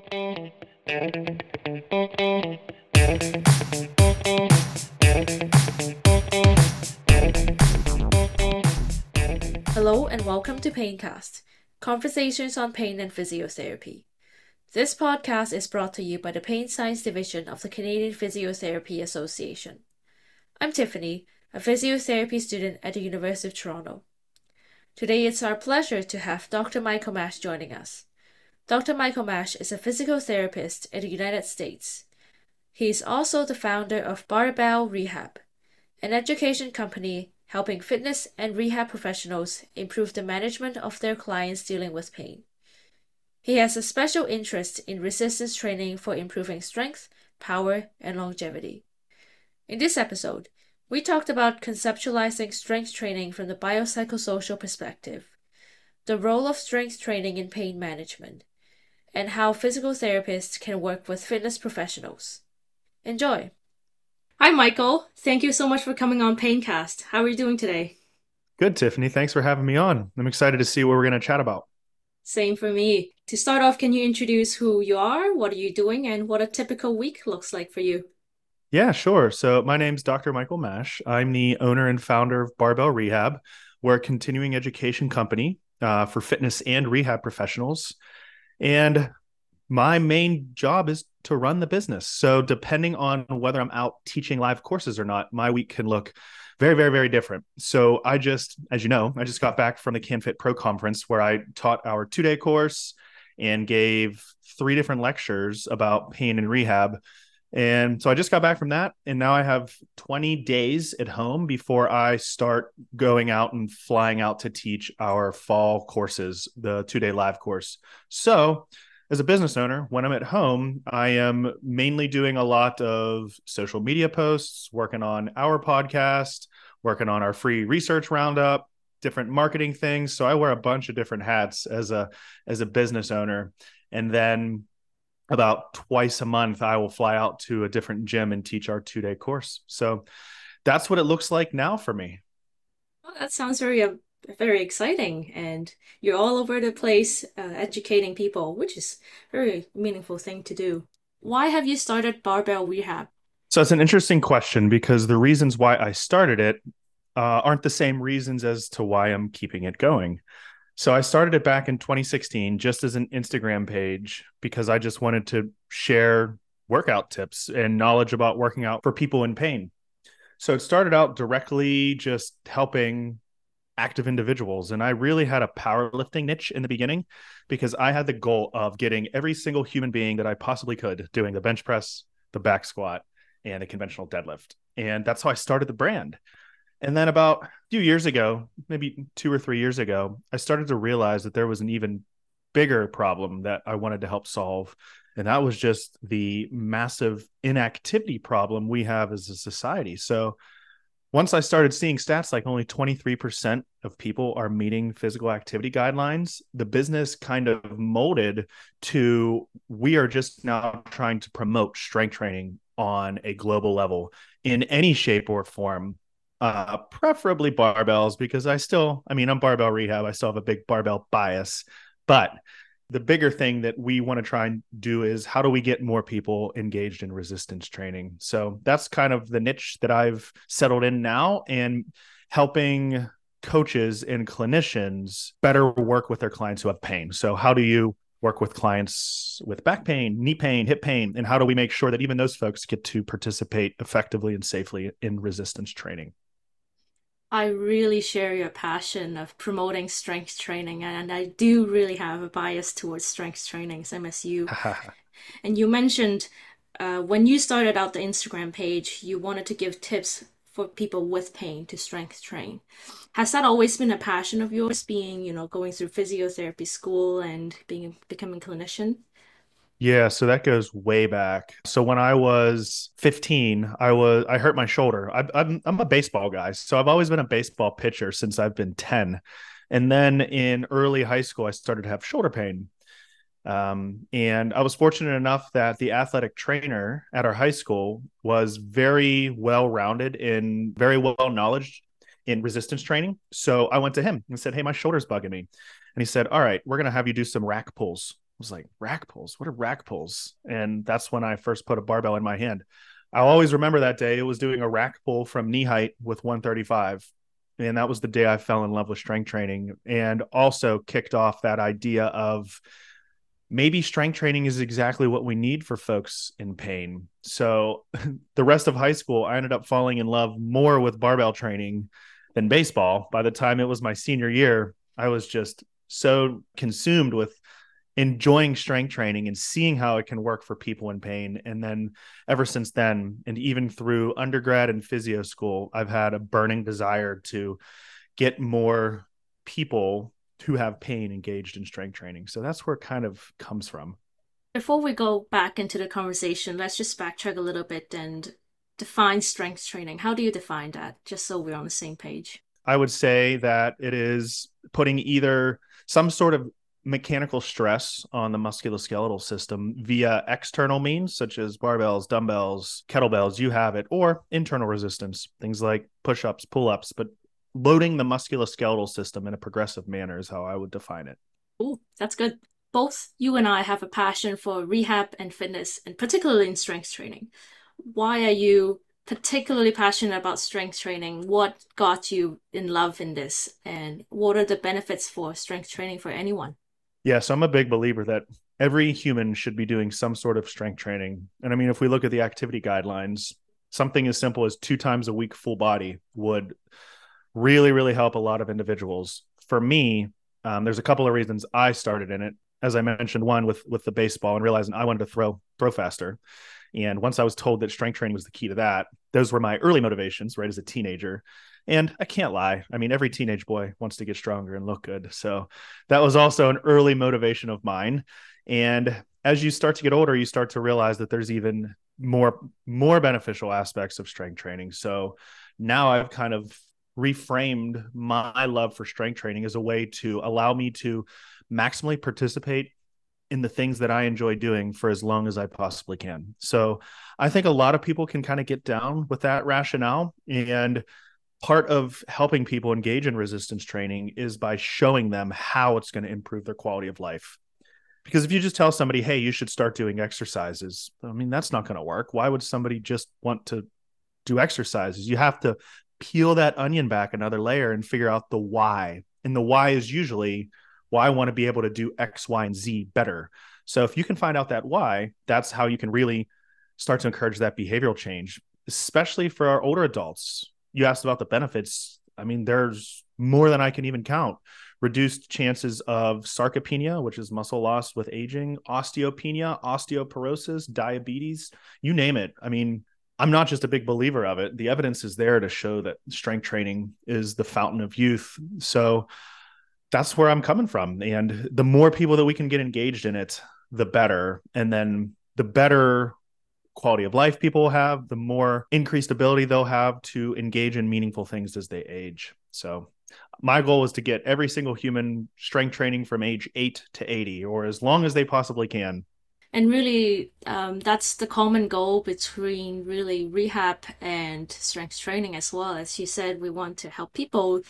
Hello and welcome to Paincast, conversations on pain and physiotherapy. This podcast is brought to you by the Pain Science Division of the Canadian Physiotherapy Association. I'm Tiffany, a physiotherapy student at the University of Toronto. Today it's our pleasure to have Dr. Michael Mash joining us. Dr. Michael Mash is a physical therapist in the United States. He is also the founder of Barbell Rehab, an education company helping fitness and rehab professionals improve the management of their clients dealing with pain. He has a special interest in resistance training for improving strength, power, and longevity. In this episode, we talked about conceptualizing strength training from the biopsychosocial perspective, the role of strength training in pain management, and how physical therapists can work with fitness professionals. Enjoy! Hi, Michael. Thank you so much for coming on Paincast. How are you doing today? Good, Tiffany. Thanks for having me on. I'm excited to see what we're going to chat about. Same for me. To start off, can you introduce who you are, what are you doing, and what a typical week looks like for you? Yeah, sure. So, my name's Dr. Michael Mash. I'm the owner and founder of Barbell Rehab. We're a continuing education company uh, for fitness and rehab professionals. And my main job is to run the business. So depending on whether I'm out teaching live courses or not, my week can look very, very, very different. So I just, as you know, I just got back from the CanFit Pro conference where I taught our two day course and gave three different lectures about pain and rehab. And so I just got back from that. And now I have 20 days at home before I start going out and flying out to teach our fall courses, the two day live course. So as a business owner, when I'm at home, I am mainly doing a lot of social media posts, working on our podcast, working on our free research roundup, different marketing things. So I wear a bunch of different hats as a as a business owner. And then about twice a month, I will fly out to a different gym and teach our two day course. So that's what it looks like now for me. Well, that sounds very uh, very exciting and you're all over the place uh, educating people which is a very meaningful thing to do why have you started barbell rehab so it's an interesting question because the reasons why i started it uh, aren't the same reasons as to why i'm keeping it going so i started it back in 2016 just as an instagram page because i just wanted to share workout tips and knowledge about working out for people in pain so it started out directly just helping active individuals. And I really had a powerlifting niche in the beginning because I had the goal of getting every single human being that I possibly could doing the bench press, the back squat, and the conventional deadlift. And that's how I started the brand. And then about a few years ago, maybe two or three years ago, I started to realize that there was an even bigger problem that I wanted to help solve. And that was just the massive inactivity problem we have as a society. So once I started seeing stats like only 23% of people are meeting physical activity guidelines, the business kind of molded to we are just now trying to promote strength training on a global level in any shape or form. Uh, preferably barbells because I still, I mean, I'm barbell rehab. I still have a big barbell bias, but the bigger thing that we want to try and do is how do we get more people engaged in resistance training? So that's kind of the niche that i've settled in now and helping coaches and clinicians better work with their clients who have pain. So how do you work with clients with back pain knee pain hip pain? And how do we make sure that even those folks get to participate effectively and safely in resistance training I really share your passion of promoting strength training, and I do really have a bias towards strength training, same as you. and you mentioned uh, when you started out the Instagram page, you wanted to give tips for people with pain to strength train. Has that always been a passion of yours, being you know going through physiotherapy school and being becoming a clinician? Yeah, so that goes way back. So when I was 15, I was I hurt my shoulder. I, I'm I'm a baseball guy, so I've always been a baseball pitcher since I've been 10. And then in early high school, I started to have shoulder pain. Um, and I was fortunate enough that the athletic trainer at our high school was very well rounded in very well knowledge in resistance training. So I went to him and said, Hey, my shoulder's bugging me. And he said, All right, we're going to have you do some rack pulls was like, rack pulls? What are rack pulls? And that's when I first put a barbell in my hand. I'll always remember that day. It was doing a rack pull from knee height with 135. And that was the day I fell in love with strength training and also kicked off that idea of maybe strength training is exactly what we need for folks in pain. So the rest of high school, I ended up falling in love more with barbell training than baseball. By the time it was my senior year, I was just so consumed with enjoying strength training and seeing how it can work for people in pain. And then ever since then, and even through undergrad and physio school, I've had a burning desire to get more people who have pain engaged in strength training. So that's where it kind of comes from. Before we go back into the conversation, let's just backtrack a little bit and define strength training. How do you define that? Just so we're on the same page. I would say that it is putting either some sort of mechanical stress on the musculoskeletal system via external means such as barbells, dumbbells, kettlebells, you have it, or internal resistance, things like push ups, pull ups, but loading the musculoskeletal system in a progressive manner is how I would define it. Oh, that's good. Both you and I have a passion for rehab and fitness, and particularly in strength training. Why are you particularly passionate about strength training? What got you in love in this? And what are the benefits for strength training for anyone? Yeah, so I'm a big believer that every human should be doing some sort of strength training. And I mean, if we look at the activity guidelines, something as simple as two times a week full body would really, really help a lot of individuals. For me, um, there's a couple of reasons I started in it. As I mentioned, one with with the baseball and realizing I wanted to throw throw faster. And once I was told that strength training was the key to that, those were my early motivations, right, as a teenager. And I can't lie. I mean, every teenage boy wants to get stronger and look good. So that was also an early motivation of mine. And as you start to get older, you start to realize that there's even more more beneficial aspects of strength training. So now I've kind of reframed my love for strength training as a way to allow me to maximally participate in the things that I enjoy doing for as long as I possibly can. So I think a lot of people can kind of get down with that rationale. And part of helping people engage in resistance training is by showing them how it's going to improve their quality of life. Because if you just tell somebody, hey, you should start doing exercises, I mean, that's not going to work. Why would somebody just want to do exercises? You have to peel that onion back another layer and figure out the why. And the why is usually, well, I want to be able to do X, Y, and Z better. So if you can find out that why, that's how you can really start to encourage that behavioral change, especially for our older adults. You asked about the benefits. I mean, there's more than I can even count. Reduced chances of sarcopenia, which is muscle loss with aging, osteopenia, osteoporosis, diabetes, you name it. I mean, I'm not just a big believer of it. The evidence is there to show that strength training is the fountain of youth. So that's where I'm coming from. And the more people that we can get engaged in it, the better. And then the better quality of life people will have, the more increased ability they'll have to engage in meaningful things as they age. So my goal is to get every single human strength training from age 8 to 80 or as long as they possibly can and really um, that's the common goal between really rehab and strength training as well as you said we want to help people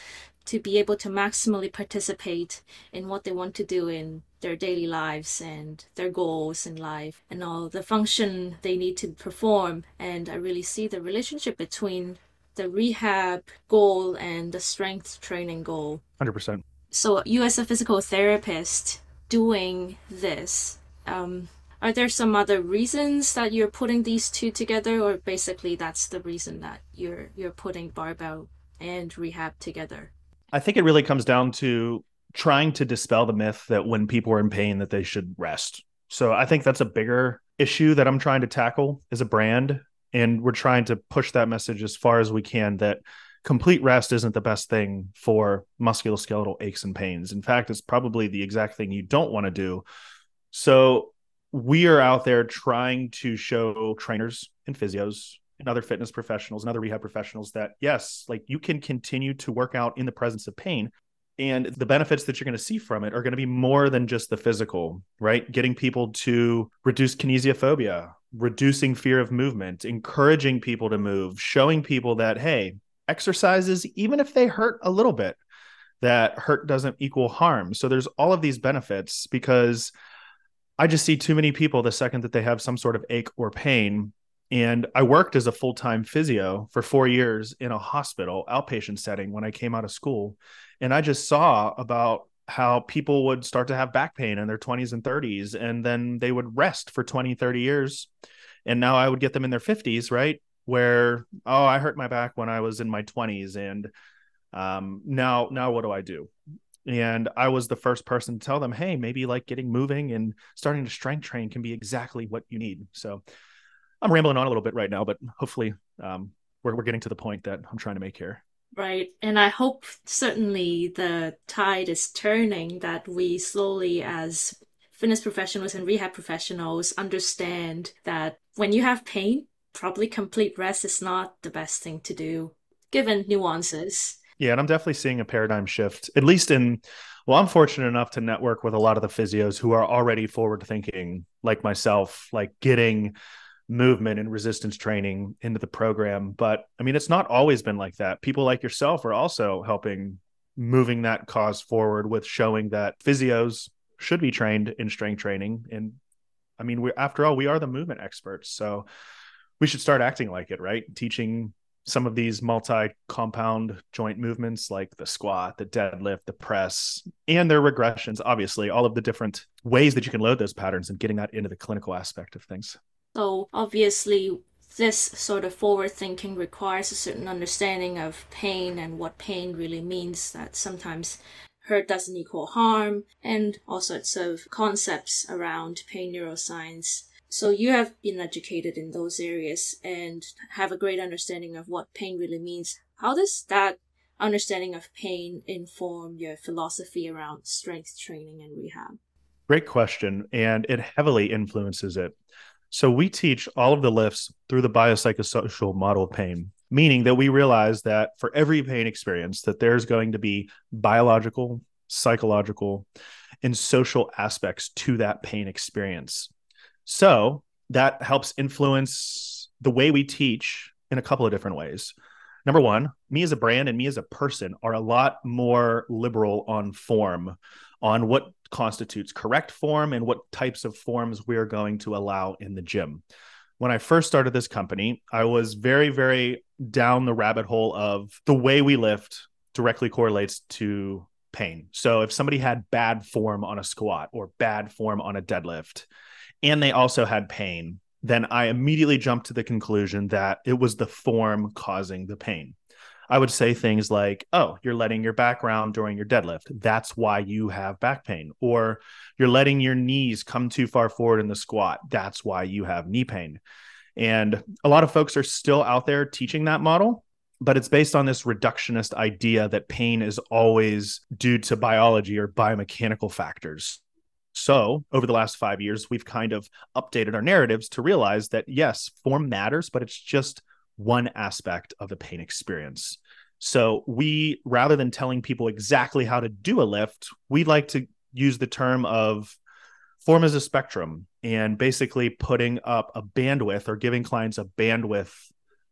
to be able to maximally participate in what they want to do in their daily lives and their goals in life and all the function they need to perform. And i really see the relationship between the rehab goal and the strength training goal. 100% so you as a physical therapist doing this um, are there some other reasons that you're putting these two together? Or basically that's the reason that you're you're putting barbell and rehab together i think it really comes down to trying to dispel the myth that when people are in pain that they should rest. So i think that's a bigger issue that i'm trying to tackle as a brand and we're trying to push that message as far as we can that complete rest isn't the best thing for musculoskeletal aches and pains. In fact it's probably the exact thing you don't want to do. So we are out there trying to show trainers and physios and other fitness professionals and other rehab professionals that yes, like you can continue to work out in the presence of pain. And the benefits that you're going to see from it are going to be more than just the physical, right? Getting people to reduce kinesiophobia, reducing fear of movement, encouraging people to move, showing people that, hey, exercises, even if they hurt a little bit, that hurt doesn't equal harm. So there's all of these benefits because I just see too many people the second that they have some sort of ache or pain. And I worked as a full time physio for four years in a hospital outpatient setting when I came out of school. And I just saw about how people would start to have back pain in their 20s and 30s, and then they would rest for 20, 30 years. And now I would get them in their 50s, right? Where, oh, I hurt my back when I was in my 20s. And um, now, now what do I do? and i was the first person to tell them hey maybe like getting moving and starting to strength train can be exactly what you need so i'm rambling on a little bit right now but hopefully um, we're, we're getting to the point that i'm trying to make here. Right. And i hope certainly the tide is turning that we slowly as fitness professionals and rehab professionals understand that when you have pain probably complete rest is not the best thing to do given nuances. Yeah, and I'm definitely seeing a paradigm shift, at least in, well, I'm fortunate enough to network with a lot of the physios who are already forward thinking, like myself, like getting movement and resistance training into the program. But I mean, it's not always been like that. People like yourself are also helping moving that cause forward with showing that physios should be trained in strength training. And I mean, we after all, we are the movement experts. So we should start acting like it, right? Teaching some of these multi-compound joint movements like the squat the deadlift the press and their regressions obviously all of the different ways that you can load those patterns and getting that into the clinical aspect of things so obviously this sort of forward thinking requires a certain understanding of pain and what pain really means that sometimes hurt doesn't equal harm and all sorts of concepts around pain neuroscience so you have been educated in those areas and have a great understanding of what pain really means. How does that understanding of pain inform your philosophy around strength training and rehab? Great question. And it heavily influences it. So we teach all of the lifts through the biopsychosocial model of pain, meaning that we realize that for every pain experience that there's going to be biological, psychological, and social aspects to that pain experience. So that helps influence the way we teach in a couple of different ways. Number one, me as a brand and me as a person are a lot more liberal on form, on what constitutes correct form and what types of forms we are going to allow in the gym. When I first started this company, I was very, very down the rabbit hole of the way we lift directly correlates to pain. So if somebody had bad form on a squat or bad form on a deadlift, and they also had pain, then I immediately jumped to the conclusion that it was the form causing the pain. I would say things like, oh, you're letting your back round during your deadlift. That's why you have back pain. Or you're letting your knees come too far forward in the squat. That's why you have knee pain. And a lot of folks are still out there teaching that model, but it's based on this reductionist idea that pain is always due to biology or biomechanical factors. So, over the last five years, we've kind of updated our narratives to realize that yes, form matters, but it's just one aspect of the pain experience. So, we rather than telling people exactly how to do a lift, we like to use the term of form as a spectrum and basically putting up a bandwidth or giving clients a bandwidth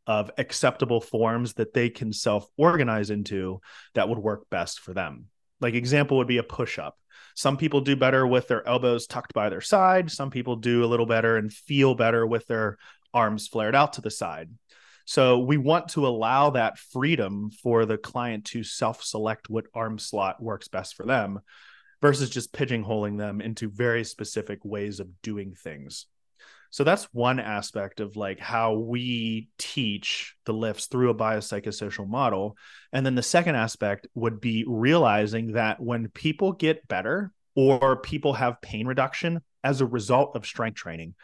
of acceptable forms that they can self organize into that would work best for them. Like example would be a push up some people do better with their elbows tucked by their side. Some people do a little better and feel better with their arms flared out to the side. So we want to allow that freedom for the client to self select what arm slot works best for them versus just pigeonholing them into very specific ways of doing things. So that's one aspect of like how we teach the lifts through a biopsychosocial model. And then the second aspect would be realizing that when people get better or people have pain reduction as a result of strength training,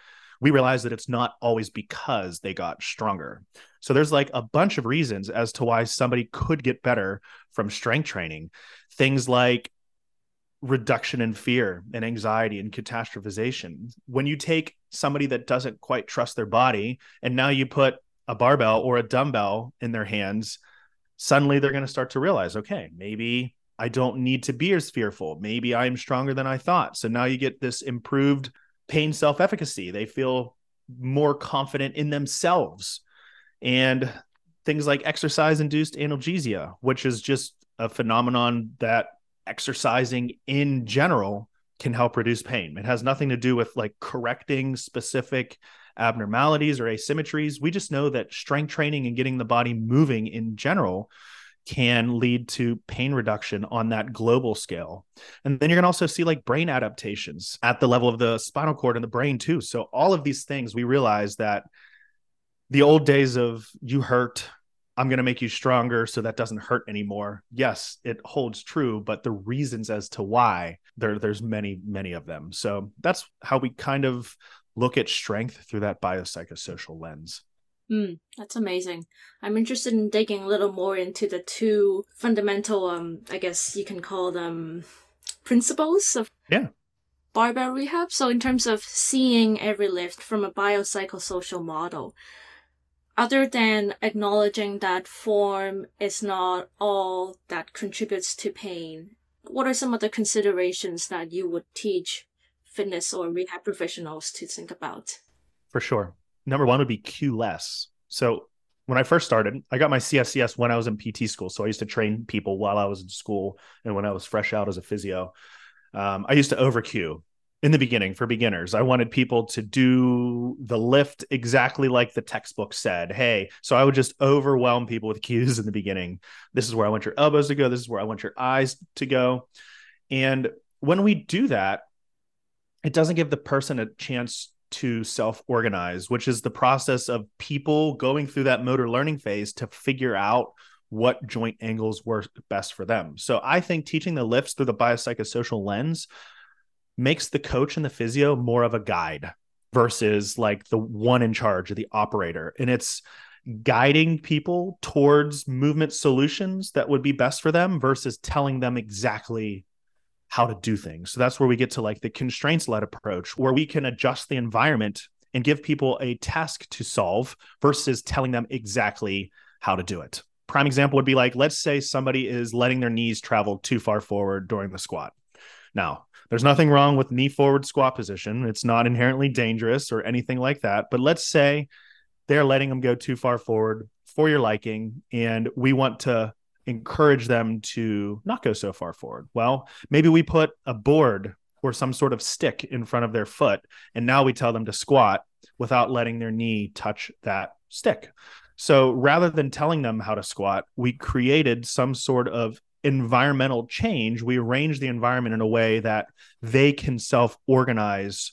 we realize that it's not always because they got stronger. So there's like a bunch of reasons as to why somebody could get better from strength training. Things like reduction in fear and anxiety and catastrophization. When you take somebody that doesn't quite trust their body and now you put a barbell or a dumbbell in their hands, suddenly they're going to start to realize, okay, maybe I don't need to be as fearful. Maybe I'm stronger than I thought. So now you get this improved pain self efficacy. They feel more confident in themselves. And things like exercise induced analgesia, which is just a phenomenon that exercising in general can help reduce pain. It has nothing to do with like correcting specific abnormalities or asymmetries. We just know that strength training and getting the body moving in general can lead to pain reduction on that global scale. And then you're going to also see like brain adaptations at the level of the spinal cord and the brain too. So all of these things we realize that the old days of you hurt I'm going to make you stronger so that doesn't hurt anymore. Yes, it holds true, but the reasons as to why there there's many many of them. So that's how we kind of look at strength through that biopsychosocial lens. Mm, that's amazing. I'm interested in digging a little more into the two fundamental, um, I guess you can call them principles of yeah barbell rehab. So in terms of seeing every lift from a biopsychosocial model, other than acknowledging that form is not all that contributes to pain, what are some other considerations that you would teach fitness or rehab professionals to think about? For sure number one would be cue less. So when I first started, I got my CSCS when I was in PT school. So I used to train people while I was in school and when I was fresh out as a physio. Um, I used to over cue in the beginning for beginners. I wanted people to do the lift exactly like the textbook said. Hey, so I would just overwhelm people with cues in the beginning. This is where I want your elbows to go. This is where I want your eyes to go. And when we do that, it doesn't give the person a chance to self organize, which is the process of people going through that motor learning phase to figure out what joint angles work best for them. So I think teaching the lifts through the biopsychosocial lens makes the coach and the physio more of a guide versus like the one in charge of the operator. And it's guiding people towards movement solutions that would be best for them versus telling them exactly how to do things. So that's where we get to like the constraints led approach, where we can adjust the environment and give people a task to solve versus telling them exactly how to do it. Prime example would be like, let's say somebody is letting their knees travel too far forward during the squat. Now, there's nothing wrong with knee forward squat position. It's not inherently dangerous or anything like that. But let's say they're letting them go too far forward for your liking, and we want to encourage them to not go so far forward? Well, maybe we put a board or some sort of stick in front of their foot, and now we tell them to squat without letting their knee touch that stick. So rather than telling them how to squat, we created some sort of environmental change. We arrange the environment in a way that they can self organize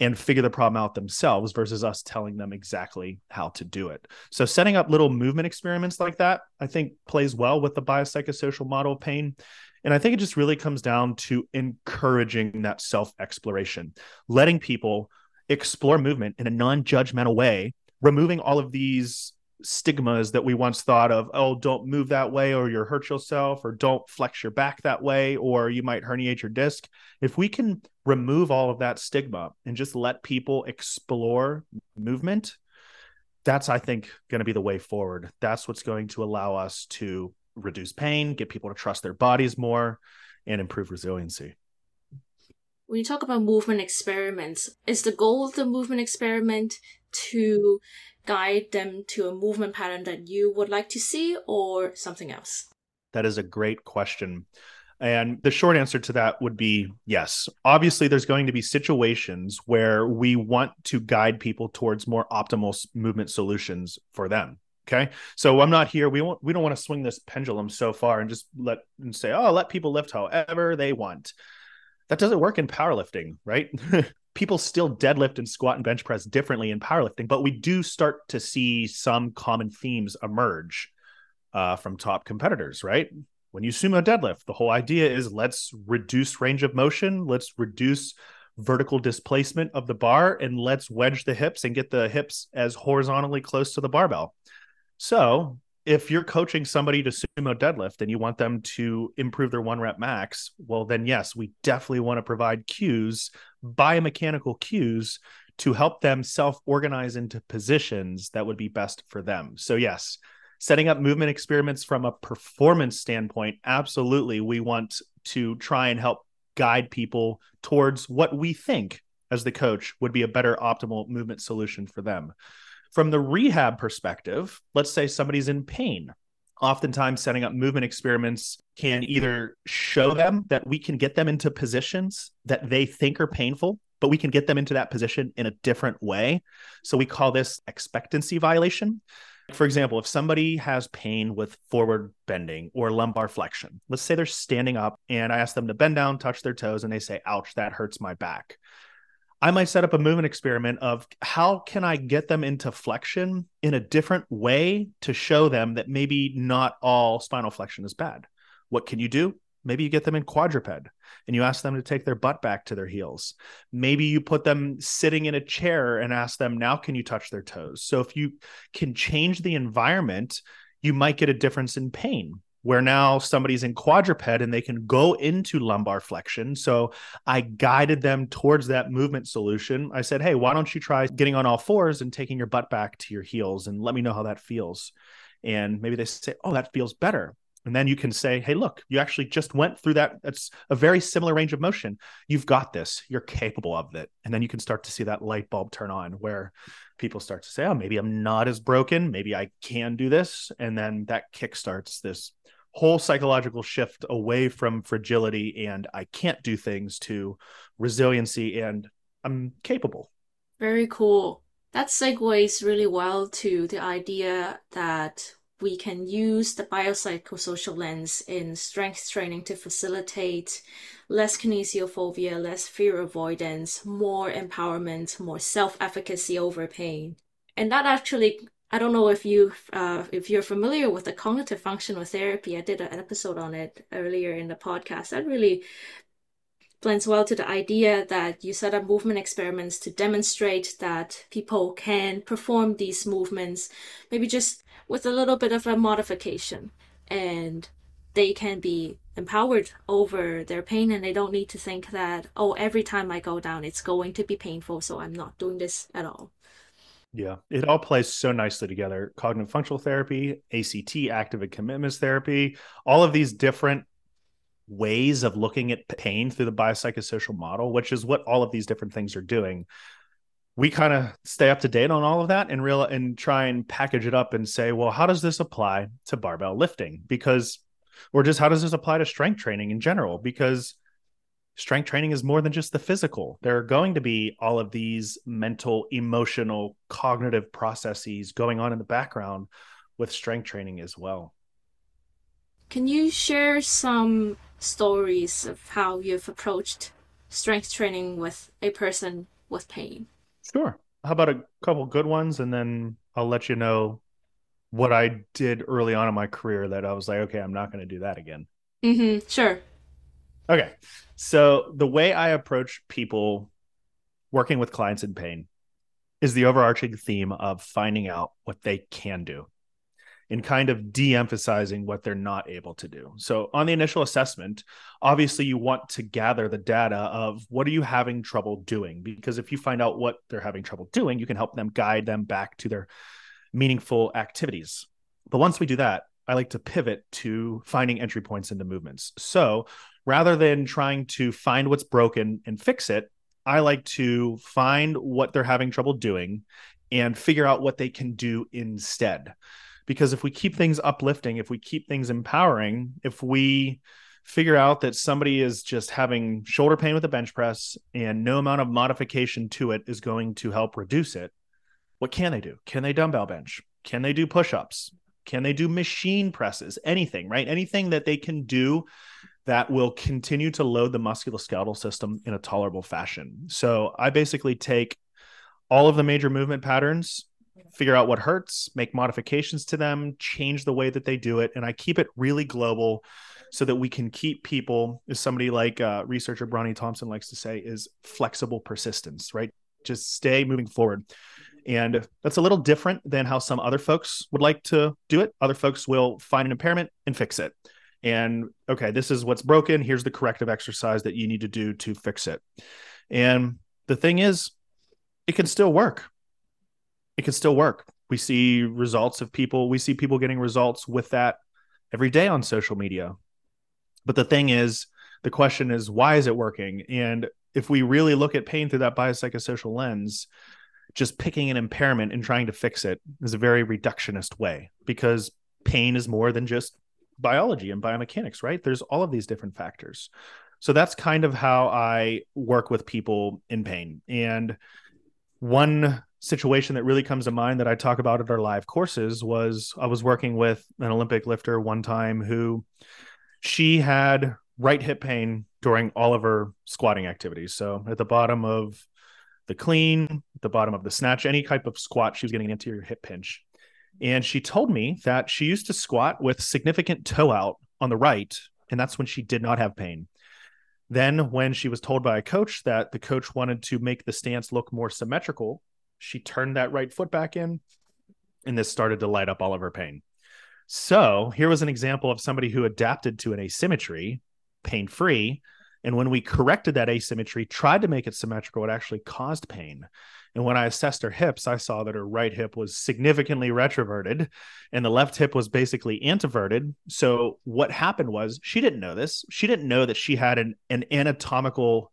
and figure the problem out themselves versus us telling them exactly how to do it. So setting up little movement experiments like that, I think plays well with the biopsychosocial model of pain. And I think it just really comes down to encouraging that self exploration, letting people explore movement in a non judgmental way, removing all of these stigmas that we once thought of oh don't move that way or you'll hurt yourself or don't flex your back that way or you might herniate your disc. If we can remove all of that stigma and just let people explore movement that's i think going to be the way forward. That's what's going to allow us to reduce pain get people to trust their bodies more and improve resiliency. When you talk about movement experiments is the goal of the movement experiment to guide them to a movement pattern that you would like to see or something else? That is a great question. And the short answer to that would be yes. Obviously, there's going to be situations where we want to guide people towards more optimal movement solutions for them. Okay. So I'm not here. We won't, we don't want to swing this pendulum so far and just let and say, oh, let people lift however they want. That doesn't work in powerlifting, right? people still deadlift and squat and bench press differently in powerlifting, but we do start to see some common themes emerge uh, from top competitors, right? When you sumo deadlift, the whole idea is let's reduce range of motion, let's reduce vertical displacement of the bar, and let's wedge the hips and get the hips as horizontally close to the barbell. So if you're coaching somebody to sumo deadlift and you want them to improve their one rep max, well, then yes, we definitely want to provide cues, biomechanical cues to help them self organize into positions that would be best for them. So, yes, setting up movement experiments from a performance standpoint, absolutely, we want to try and help guide people towards what we think as the coach would be a better optimal movement solution for them. From the rehab perspective, let's say somebody's in pain. oftentimes setting up movement experiments can either show them that we can get them into positions that they think are painful but we can get them into that position in a different way so we call this expectancy violation for example if somebody has pain with forward bending or lumbar flexion let's say they're standing up and i ask them to bend down touch their toes and they say ouch that hurts my back I might set up a movement experiment of how can I get them into flexion in a different way to show them that maybe not all spinal flexion is bad. What can you do? Maybe you get them in quadruped and you ask them to take their butt back to their heels. Maybe you put them sitting in a chair and ask them, now can you touch their toes? So if you can change the environment, you might get a difference in pain where now somebody's in quadruped and they can go into lumbar flexion. So I guided them towards that movement solution. I said, Hey, why don't you try getting on all fours and taking your butt back to your heels and let me know how that feels? And maybe they say, Oh, that feels better. And then you can say, Hey, look, you actually just went through that. It's a very similar range of motion. You've got this. You're capable of it. And then you can start to see that light bulb turn on where people start to say, Oh, maybe I'm not as broken. Maybe I can do this. And then that kickstarts this whole psychological shift away from fragility and I can't do things to resiliency and I'm capable. Very cool. That segues really well to the idea that we can use the biopsychosocial lens in strength training to facilitate less kinesiophobia, less fear avoidance, more empowerment, more self efficacy over pain. And that actually I don't know if you uh, if you're familiar with the cognitive functional therapy. I did an episode on it earlier in the podcast. That really blends well to the idea that you set up movement experiments to demonstrate that people can perform these movements, maybe just with a little bit of a modification, and they can be empowered over their pain and they don't need to think that oh every time i go down it's going to be painful so i'm not doing this at all yeah, it all plays so nicely together. Cognitive functional therapy, ACT, active and commitments therapy, all of these different ways of looking at pain through the biopsychosocial model, which is what all of these different things are doing. We kind of stay up to date on all of that and real and try and package it up and say, well, how does this apply to barbell lifting? Because or just how does this apply to strength training in general? Because strength training is more than just the physical. There are going to be all of these mental, emotional, cognitive processes going on in the background with strength training as well. Can you share some stories of how you've approached strength training with a person with pain? Sure. How about a couple good ones and then I'll let you know what I did early on in my career that I was like, okay, I'm not going to do that again. Mm-hmm. Sure. Okay. So the way I approach people working with clients in pain is the overarching theme of finding out what they can do and kind of de-emphasizing what they're not able to do. So on the initial assessment, obviously you want to gather the data of what are you having trouble doing because if you find out what they're having trouble doing, you can help them guide them back to their meaningful activities. But once we do that, I like to pivot to finding entry points into movements. So rather than trying to find what's broken and fix it, I like to find what they're having trouble doing and figure out what they can do instead. Because if we keep things uplifting, if we keep things empowering, if we figure out that somebody is just having shoulder pain with a bench press and no amount of modification to it is going to help reduce it, what can they do? Can they dumbbell bench? Can they do push ups? Can they do machine presses? Anything, right? Anything that they can do that will continue to load the musculoskeletal system in a tolerable fashion. So I basically take all of the major movement patterns, figure out what hurts, make modifications to them, change the way that they do it, and I keep it really global so that we can keep people, as somebody like uh, researcher Bronnie Thompson likes to say, is flexible persistence, right? Just stay moving forward. And that's a little different than how some other folks would like to do it. Other folks will find an impairment and fix it and okay, this is what's broken. Here's the corrective exercise that you need to do to fix it. And the thing is, it can still work. It can still work. We see results of people, we see people getting results with that every day on social media. But the thing is, the question is, why is it working? And if we really look at pain through that biopsychosocial lens, just picking an impairment and trying to fix it is a very reductionist way because pain is more than just biology and biomechanics, right? There's all of these different factors. So that's kind of how I work with people in pain. And one situation that really comes to mind that I talk about at our live courses was I was working with an Olympic lifter one time who she had right hip pain during all of her squatting activities. So at the bottom of the clean, the bottom of the snatch, any type of squat, she was getting an anterior hip pinch. And she told me that she used to squat with significant toe out on the right, and that's when she did not have pain. Then, when she was told by a coach that the coach wanted to make the stance look more symmetrical, she turned that right foot back in, and this started to light up all of her pain. So, here was an example of somebody who adapted to an asymmetry, pain free. And when we corrected that asymmetry, tried to make it symmetrical, it actually caused pain. And when I assessed her hips, I saw that her right hip was significantly retroverted and the left hip was basically anteverted. So what happened was she didn't know this. She didn't know that she had an, an anatomical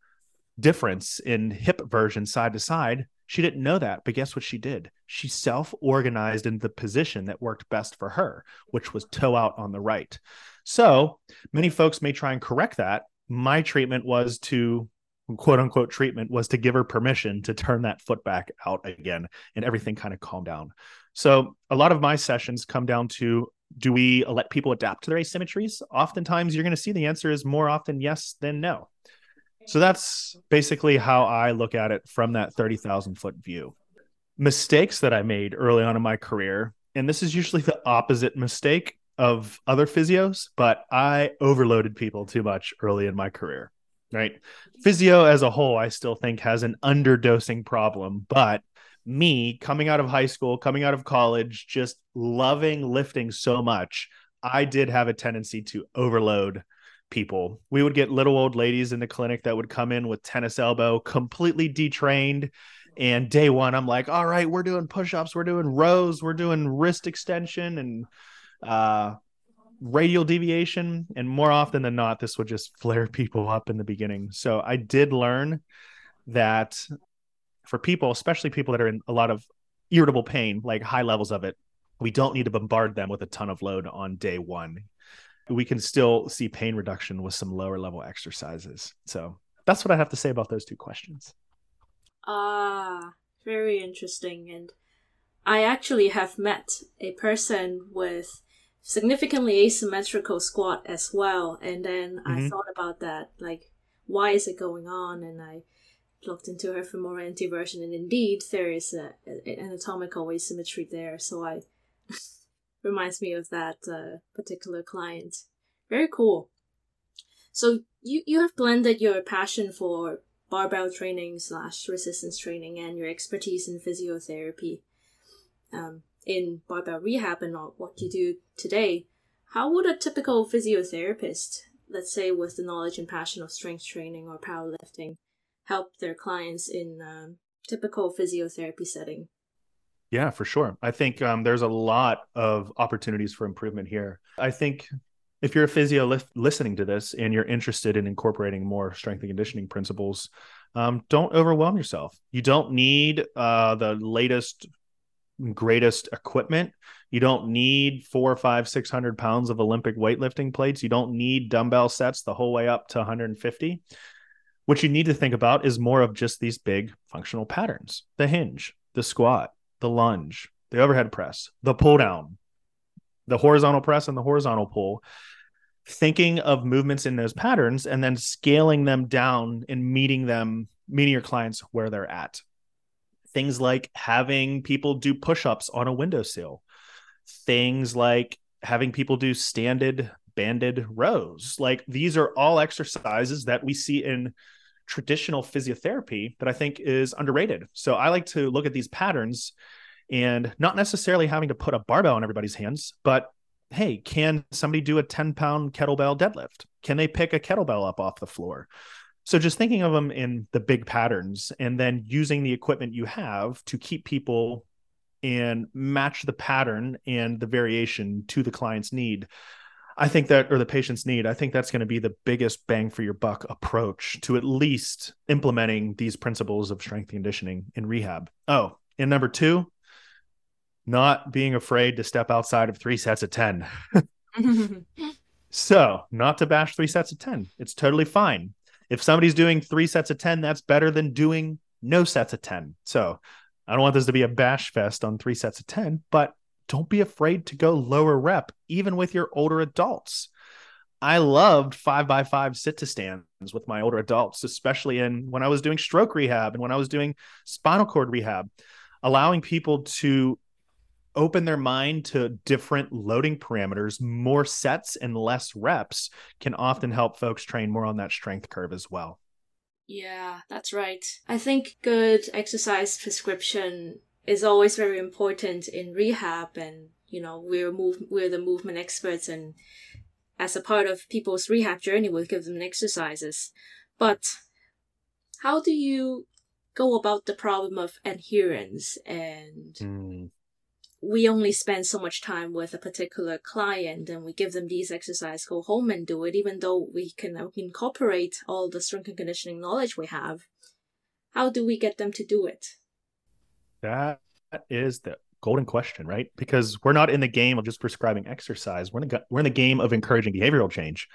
difference in hip version side to side. She didn't know that, but guess what she did? She self organized in the position that worked best for her, which was toe out on the right. So many folks may try and correct that. My treatment was to quote unquote treatment was to give her permission to turn that foot back out again and everything kind of calmed down. So a lot of my sessions come down to do we let people adapt to their asymmetries? Oftentimes you're going to see the answer is more often yes than no. So that's basically how I look at it from that 30,000 foot view. Mistakes that I made early on in my career, and this is usually the opposite mistake of other physios, but I overloaded people too much early in my career right? Physio as a whole, I still think has an underdosing problem, but me coming out of high school, coming out of college, just loving lifting so much, I did have a tendency to overload people. We would get little old ladies in the clinic that would come in with tennis elbow, completely detrained. And day one, I'm like, all right, we're doing push ups, we're doing rows, we're doing wrist extension and uh, radial deviation and more often than not this would just flare people up in the beginning. So i did learn that for people especially people that are in a lot of irritable pain like high levels of it we don't need to bombard them with a ton of load on day one. We can still see pain reduction with some lower level exercises. So that's what i have to say about those two questions. Ah very interesting. And i actually have met a person with significantly asymmetrical squat as well. And then mm-hmm. I thought about that, like, why is it going on? And I looked into her femoral anteversion, and indeed, there is a, a anatomical asymmetry there. So I reminds me of that uh, particular client. Very cool. So you you have blended your passion for barbell training slash resistance training and your expertise in physiotherapy um, in barbell rehab and not what you do today, how would a typical physiotherapist, let's say with the knowledge and passion of strength training or powerlifting, help their clients in a typical physiotherapy setting? Yeah, for sure. I think um, there's a lot of opportunities for improvement here. I think if you're a physio li- listening to this and you're interested in incorporating more strength and conditioning principles, um, don't overwhelm yourself. You don't need uh, the latest greatest equipment. You don't need four, five, six hundred pounds of Olympic weightlifting plates. You don't need dumbbell sets the whole way up to 150. What you need to think about is more of just these big functional patterns the hinge, the squat, the lunge, the overhead press, the pull down, the horizontal press, and the horizontal pull. Thinking of movements in those patterns and then scaling them down and meeting them, meeting your clients where they're at things like having people do push-ups on a windowsill things like having people do standard banded rows. Like these are all exercises that we see in traditional physiotherapy that i think is underrated. So i like to look at these patterns and not necessarily having to put a barbell in everybody's hands but hey can somebody do a 10 pound kettlebell deadlift? Can they pick a kettlebell up off the floor so just thinking of them in the big patterns and then using the equipment you have to keep people and match the pattern and the variation to the client's need. I think that, or the patient's need, I think that's going to be the biggest bang for your buck approach to at least implementing these principles of strength conditioning in rehab. Oh, and number two, not being afraid to step outside of three sets of 10. so, not to bash three sets of 10. It's totally fine. If somebody's doing three sets of 10, that's better than doing no sets of 10. So, I don't want this to be a bash fest on three sets of 10, but don't be afraid to go lower rep, even with your older adults. I loved five by five sit to stands with my older adults, especially in when I was doing stroke rehab and when I was doing spinal cord rehab, allowing people to open their mind to different loading parameters, more sets and less reps can often help folks train more on that strength curve as well. Yeah, that's right. I think good exercise prescription is always very important in rehab and you know, we're move we're the movement experts and as a part of people's rehab journey, we'll give them exercises. But how do you go about the problem of adherence and mm. We only spend so much time with a particular client and we give them these exercises go home and do it even though we can incorporate all the strength and conditioning knowledge we have how do we get them to do it that is the golden question, right? Because we're not in the game of just prescribing exercise. We're in the, we're in the game of encouraging behavioral change.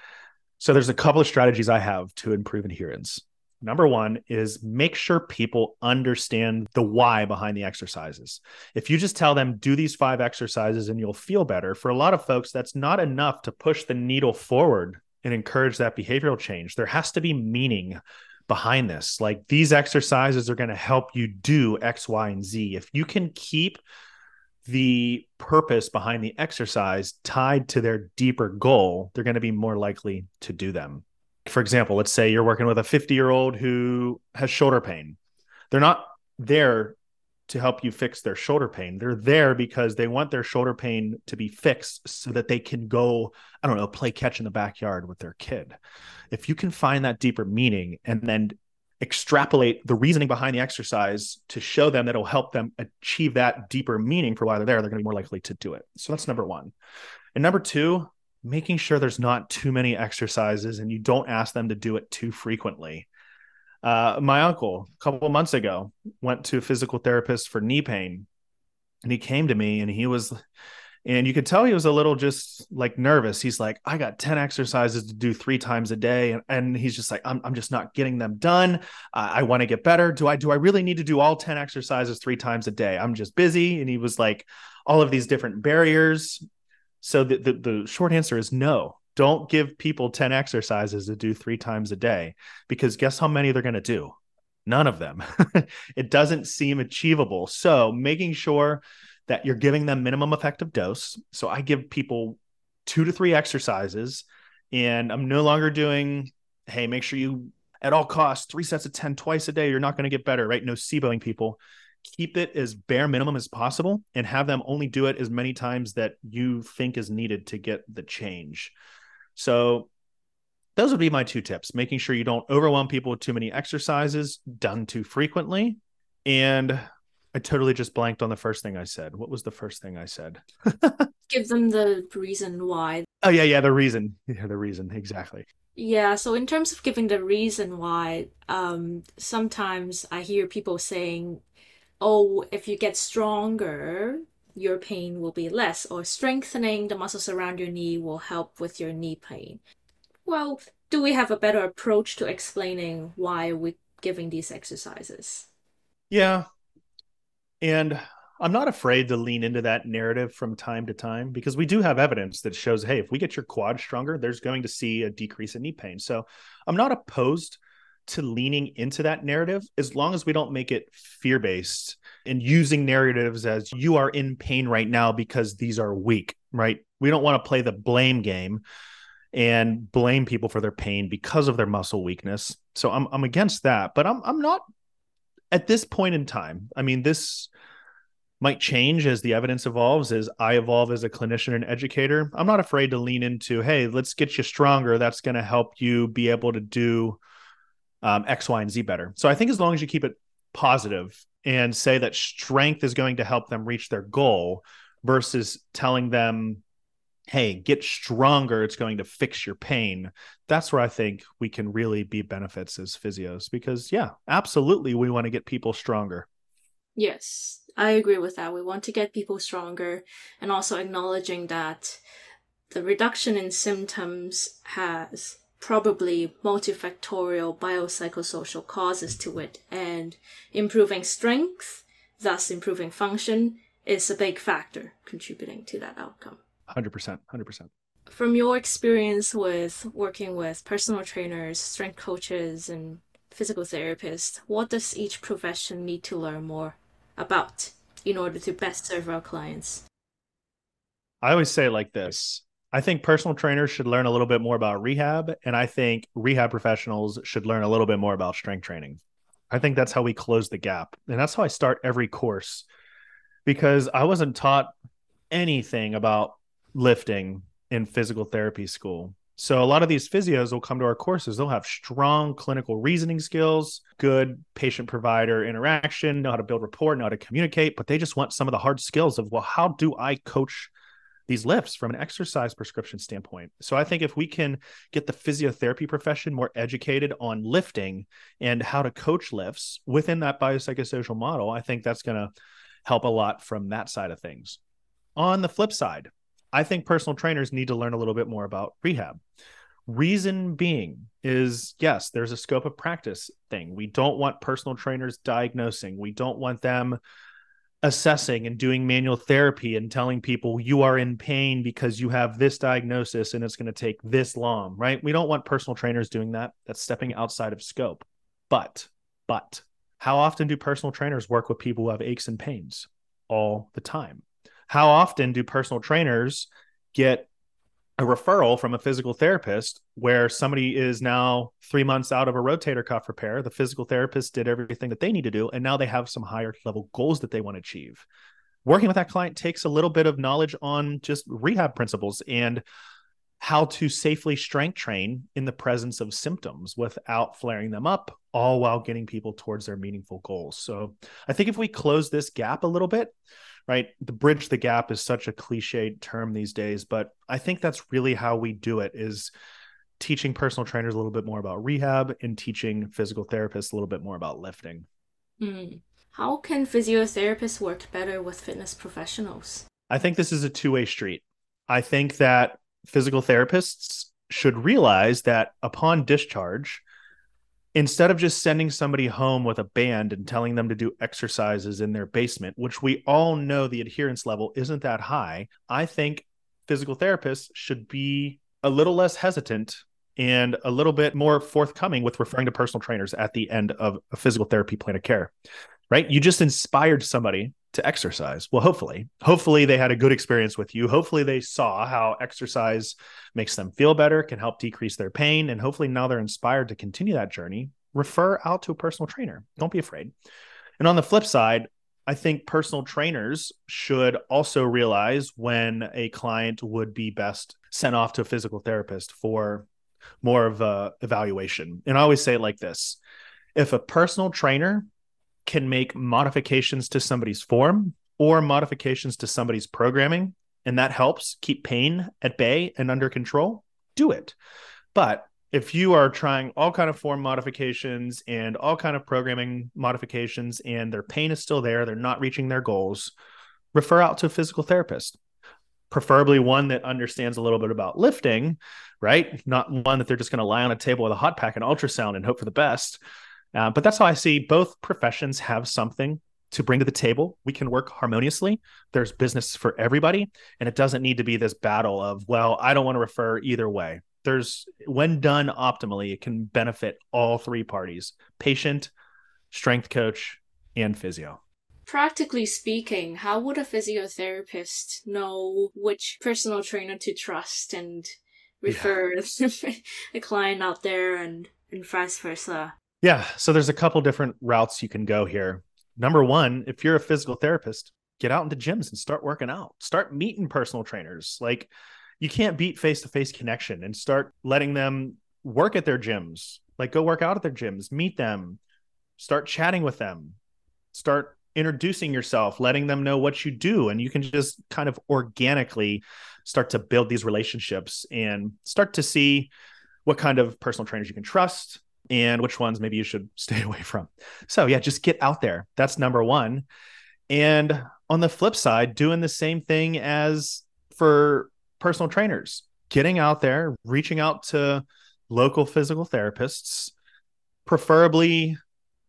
So there's a couple of strategies I have to improve adherence. Number one is make sure people understand the why behind the exercises. If you just tell them, do these five exercises and you'll feel better, for a lot of folks, that's not enough to push the needle forward and encourage that behavioral change. There has to be meaning behind this. Like these exercises are going to help you do X, Y, and Z. If you can keep the purpose behind the exercise tied to their deeper goal, they're going to be more likely to do them. For example, let's say you're working with a 50 year old who has shoulder pain. They're not there to help you fix their shoulder pain. They're there because they want their shoulder pain to be fixed so that they can go, I don't know, play catch in the backyard with their kid. If you can find that deeper meaning and then extrapolate the reasoning behind the exercise to show them that it'll help them achieve that deeper meaning for why they're there, they're going to be more likely to do it. So that's number one. And number two, making sure there's not too many exercises and you don't ask them to do it too frequently. Uh, my uncle, a couple months ago, went to a physical therapist for knee pain. And he came to me and he was and you could tell he was a little just like nervous. He's like, I got 10 exercises to do three times a day. And, and he's just like, I'm, I'm just not getting them done. I want to get better. Do I, do I really need to do all 10 exercises three times a day? I'm just busy. And he was like, all of these different barriers. So the, the, the short answer is no. Don't give people 10 exercises to do three times a day because guess how many they're going to do? None of them. it doesn't seem achievable. So making sure that you're giving them minimum effective dose. So I give people two to three exercises, and I'm no longer doing, hey, make sure you at all costs three sets of 10 twice a day. You're not going to get better, right? No SIBOing people. Keep it as bare minimum as possible and have them only do it as many times that you think is needed to get the change. So those would be my two tips making sure you don't overwhelm people with too many exercises done too frequently and I totally just blanked on the first thing I said. What was the first thing I said? Give them the reason why. Oh yeah, yeah, the reason. Yeah, the reason exactly. Yeah, so in terms of giving the reason why, um, sometimes I hear people saying, "Oh, if you get stronger, your pain will be less," or strengthening the muscles around your knee will help with your knee pain. Well, do we have a better approach to explaining why we're giving these exercises? Yeah, and I'm not afraid to lean into that narrative from time to time because we do have evidence that shows, hey, if we get your quad stronger, there's going to see a decrease in knee pain. So I'm not opposed to leaning into that narrative as long as we don't make it fear based and using narratives as you are in pain right now because these are weak, right? We don't want to play the blame game and blame people for their pain because of their muscle weakness. So I'm I'm against that, but I'm I'm not at this point in time, I mean, this might change as the evidence evolves, as I evolve as a clinician and educator. I'm not afraid to lean into, hey, let's get you stronger. That's going to help you be able to do um, X, Y, and Z better. So I think as long as you keep it positive and say that strength is going to help them reach their goal versus telling them hey, get stronger, it's going to fix your pain. That's where I think we can really be benefits as physios because, yeah, absolutely, we want to get people stronger. Yes, I agree with that. We want to get people stronger and also acknowledging that the reduction in symptoms has probably multifactorial biopsychosocial causes to it, and improving strength, thus improving function, is a big factor contributing to that outcome. 100%. 100%. From your experience with working with personal trainers, strength coaches, and physical therapists, what does each profession need to learn more about in order to best serve our clients? I always say like this I think personal trainers should learn a little bit more about rehab, and I think rehab professionals should learn a little bit more about strength training. I think that's how we close the gap. And that's how I start every course because I wasn't taught anything about lifting in physical therapy school. So a lot of these physios will come to our courses. They'll have strong clinical reasoning skills, good patient provider interaction, know how to build rapport, know how to communicate, but they just want some of the hard skills of well, how do I coach these lifts from an exercise prescription standpoint. So I think if we can get the physiotherapy profession more educated on lifting and how to coach lifts within that biopsychosocial model, I think that's going to help a lot from that side of things. On the flip side, I think personal trainers need to learn a little bit more about rehab. Reason being is yes, there's a scope of practice thing. We don't want personal trainers diagnosing. We don't want them assessing and doing manual therapy and telling people you are in pain because you have this diagnosis and it's going to take this long, right? We don't want personal trainers doing that. That's stepping outside of scope. But, but, how often do personal trainers work with people who have aches and pains? All the time. How often do personal trainers get a referral from a physical therapist where somebody is now three months out of a rotator cuff repair. The physical therapist did everything that they need to do, and now they have some higher level goals that they want to achieve. Working with that client takes a little bit of knowledge on just rehab principles and how to safely strength train in the presence of symptoms without flaring them up, all while getting people towards their meaningful goals. So I think if we close this gap a little bit, right? The bridge the gap is such a cliched term these days, but I think that's really how we do it is teaching personal trainers a little bit more about rehab and teaching physical therapists a little bit more about lifting. Mm. How can physiotherapists work better with fitness professionals? I think this is a two way street. I think that physical therapists should realize that upon discharge, instead of just sending somebody home with a band and telling them to do exercises in their basement, which we all know the adherence level isn't that high, I think physical therapists should be a little less hesitant and a little bit more forthcoming with referring to personal trainers at the end of a physical therapy plan of care. Right? You just inspired somebody to exercise. Well, hopefully, hopefully they had a good experience with you. Hopefully they saw how exercise makes them feel better, can help decrease their pain, and hopefully now they're inspired to continue that journey. Refer out to a personal trainer. Don't be afraid. And on the flip side, I think personal trainers should also realize when a client would be best sent off to a physical therapist for more of a evaluation. And I always say it like this. If a personal trainer can make modifications to somebody's form or modifications to somebody's programming, and that helps keep pain at bay and under control, do it. But if you are trying all kind of form modifications and all kind of programming modifications and their pain is still there, they're not reaching their goals, refer out to a physical therapist. Preferably one that understands a little bit about lifting, right? Not one that they're just going to lie on a table with a hot pack and ultrasound and hope for the best. Uh, but that's how I see both professions have something to bring to the table. We can work harmoniously. There's business for everybody. And it doesn't need to be this battle of, well, I don't want to refer either way. There's, when done optimally, it can benefit all three parties patient, strength coach, and physio. Practically speaking, how would a physiotherapist know which personal trainer to trust and refer yeah. a client out there and, and vice versa? Yeah. So there's a couple different routes you can go here. Number one, if you're a physical therapist, get out into gyms and start working out. Start meeting personal trainers. Like you can't beat face to face connection and start letting them work at their gyms. Like go work out at their gyms, meet them, start chatting with them, start introducing yourself, letting them know what you do. And you can just kind of organically start to build these relationships and start to see what kind of personal trainers you can trust, and which ones maybe you should stay away from. So, yeah, just get out there. That's number one. And on the flip side, doing the same thing as for personal trainers, getting out there, reaching out to local physical therapists, preferably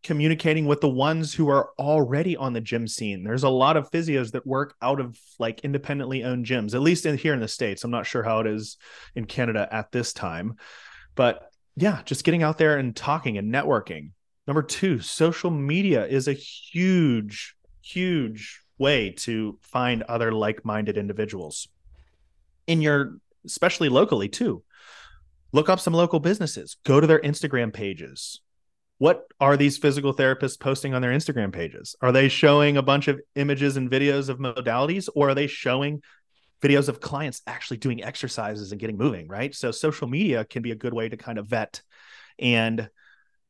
communicating with the ones who are already on the gym scene. There's a lot of physios that work out of like independently owned gyms, at least in, here in the States. I'm not sure how it is in Canada at this time. But yeah, just getting out there and talking and networking. Number two, social media is a huge, huge way to find other like minded individuals in your, especially locally too. Look up some local businesses, go to their Instagram pages, what are these physical therapists posting on their Instagram pages? Are they showing a bunch of images and videos of modalities, or are they showing videos of clients actually doing exercises and getting moving? Right. So, social media can be a good way to kind of vet and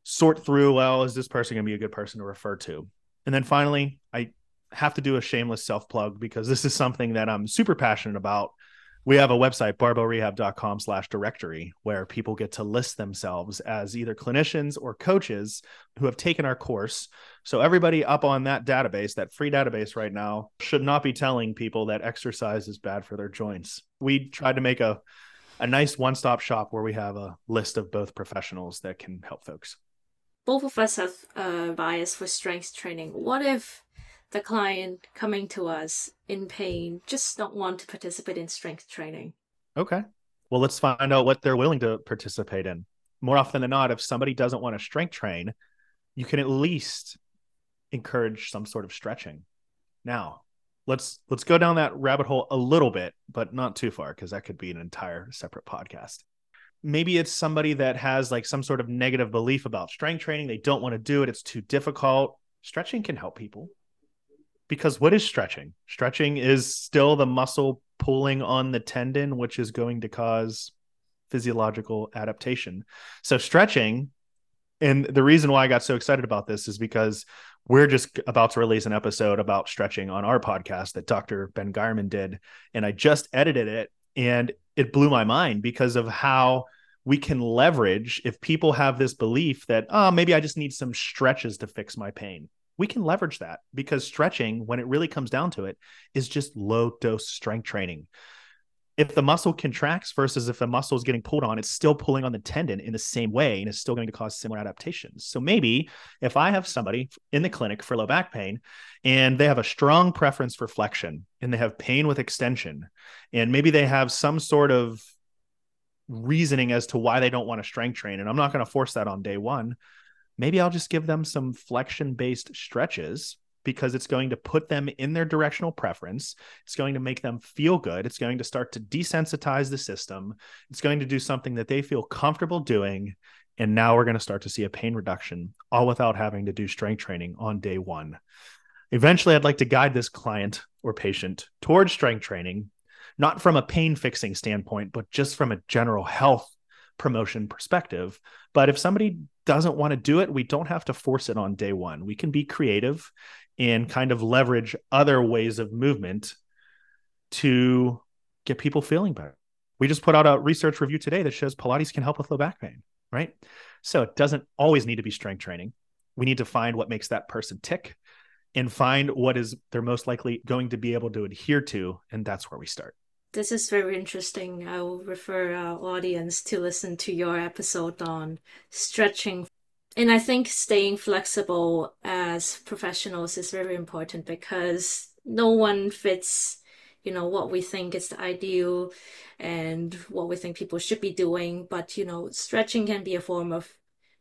sort through well, is this person going to be a good person to refer to? And then finally, I have to do a shameless self plug because this is something that I'm super passionate about we have a website barbellrehab.com slash directory where people get to list themselves as either clinicians or coaches who have taken our course. So everybody up on that database that free database right now should not be telling people that exercise is bad for their joints. We tried to make a a nice one-stop shop where we have a list of both professionals that can help folks. Both of us have a bias for strength training. What if the client coming to us in pain just don't want to participate in strength training. Okay. Well, let's find out what they're willing to participate in. More often than not, if somebody doesn't want to strength train, you can at least encourage some sort of stretching. Now, let's let's go down that rabbit hole a little bit, but not too far because that could be an entire separate podcast. Maybe it's somebody that has like some sort of negative belief about strength training. They don't want to do it. It's too difficult. Stretching can help people because what is stretching? Stretching is still the muscle pulling on the tendon, which is going to cause physiological adaptation. So, stretching, and the reason why I got so excited about this is because we're just about to release an episode about stretching on our podcast that Dr. Ben Geierman did. And I just edited it and it blew my mind because of how we can leverage if people have this belief that, oh, maybe I just need some stretches to fix my pain we can leverage that because stretching, when it really comes down to it, is just low dose strength training. If the muscle contracts versus if the muscle is getting pulled on, it's still pulling on the tendon in the same way and it's still going to cause similar adaptations. So maybe if I have somebody in the clinic for low back pain and they have a strong preference for flexion and they have pain with extension, and maybe they have some sort of reasoning as to why they don't want to strength train, and I'm not going to force that on day one maybe I'll just give them some flexion based stretches because it's going to put them in their directional preference. It's going to make them feel good. It's going to start to desensitize the system. It's going to do something that they feel comfortable doing. And now we're going to start to see a pain reduction, all without having to do strength training on day one. Eventually, I'd like to guide this client or patient towards strength training, not from a pain fixing standpoint, but just from a general health promotion perspective. But if somebody doesn't want to do it, we don't have to force it on day one. We can be creative and kind of leverage other ways of movement to get people feeling better. We just put out a research review today that shows Pilates can help with low back pain, right? So it doesn't always need to be strength training. We need to find what makes that person tick and find what is they're most likely going to be able to adhere to. And that's where we start. This is very interesting. I will refer our audience to listen to your episode on stretching. And I think staying flexible as professionals is very important because no one fits, you know, what we think is the ideal and what we think people should be doing. But, you know, stretching can be a form of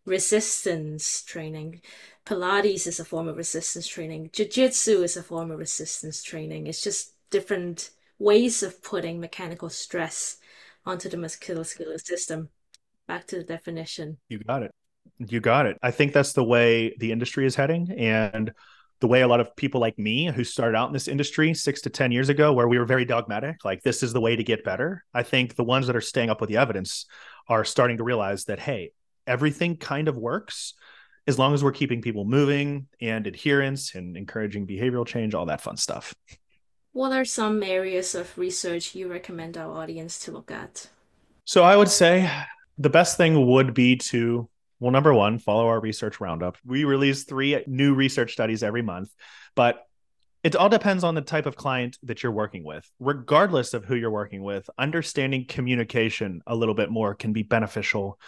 resistance training. Pilates is a form of resistance training. Jiu Jitsu is a form of resistance training. It's just different ways of putting mechanical stress onto the musculoskeletal system. Back to the definition. You got it. You got it. I think that's the way the industry is heading. And the way a lot of people like me who started out in this industry six to 10 years ago, where we were very dogmatic, like this is the way to get better. I think the ones that are staying up with the evidence are starting to realize that, hey, everything kind of works as long as we're keeping people moving and adherence and encouraging behavioral change, all that fun stuff. What are some areas of research you recommend our audience to look at? So I would say the best thing would be to Well, number one, follow our research roundup. We release three new research studies every month, but it all depends on the type of client that you're working with. Regardless of who you're working with, understanding communication a little bit more can be beneficial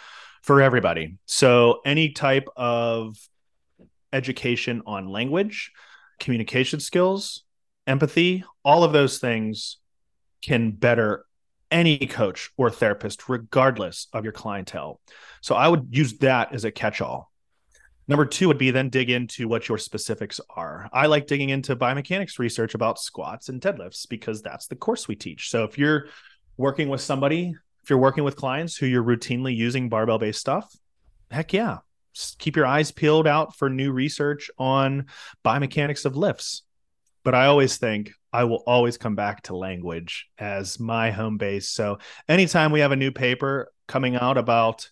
for everybody. So, any type of education on language, communication skills, empathy, all of those things can better any coach or therapist, regardless of your clientele. So I would use that as a catch all. Number two would be then dig into what your specifics are. I like digging into biomechanics research about squats and deadlifts because that's the course we teach. So if you're working with somebody, if you're working with clients who you're routinely using barbell based stuff, heck yeah. Keep your eyes peeled out for new research on biomechanics of lifts. But I always think I will always come back to language as my home base. So anytime we have a new paper coming out about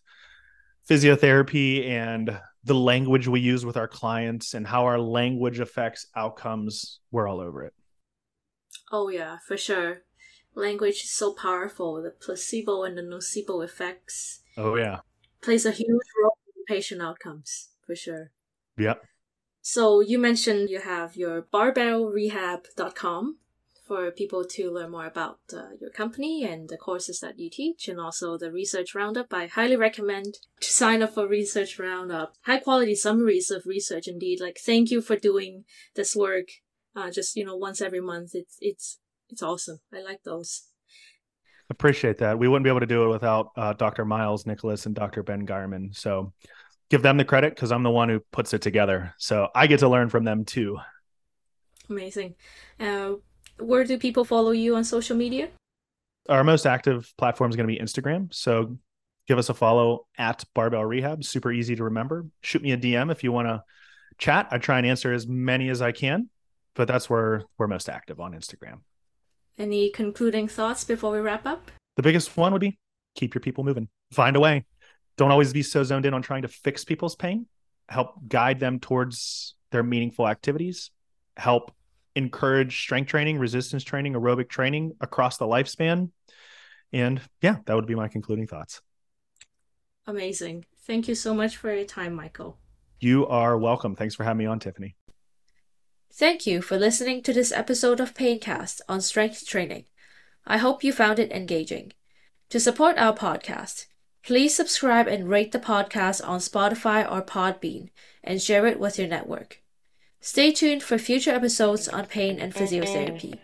physiotherapy and the language we use with our clients and how our language affects outcomes, we're all over it. Oh, yeah, for sure. Language is so powerful. The placebo and the nocebo effects. Oh, yeah. Plays a huge role in patient outcomes, for sure. Yep. So you mentioned you have your barbellrehab.com for people to learn more about uh, your company and the courses that you teach and also the research roundup. I highly recommend to sign up for research roundup. High quality summaries of research indeed. Like thank you for doing this work uh, just you know once every month. It's it's it's awesome. I like those. Appreciate that. We wouldn't be able to do it without uh, Dr. Miles Nicholas and Dr. Ben Garman. So give them the credit because I'm the one who puts it together. So I get to learn from them too. Amazing. Uh, where do people follow you on social media? Our most active platform is going to be Instagram. So give us a follow at Barbell Rehab. Super easy to remember. Shoot me a DM if you want to chat. I try and answer as many as I can, but that's where we're most active on Instagram. Any concluding thoughts before we wrap up? The biggest one would be keep your people moving. Find a way don't always be so zoned in on trying to fix people's pain. Help guide them towards their meaningful activities. Help encourage strength training resistance training aerobic training across the lifespan. And yeah that would be my concluding thoughts. Amazing. Thank you so much for your time michael. You are welcome. Thanks for having me on tiffany. Thank you for listening to this episode of paincast on strength training. I hope you found it engaging. To support our podcast Please subscribe and rate the podcast on Spotify or Podbean and share it with your network. Stay tuned for future episodes on pain and physiotherapy.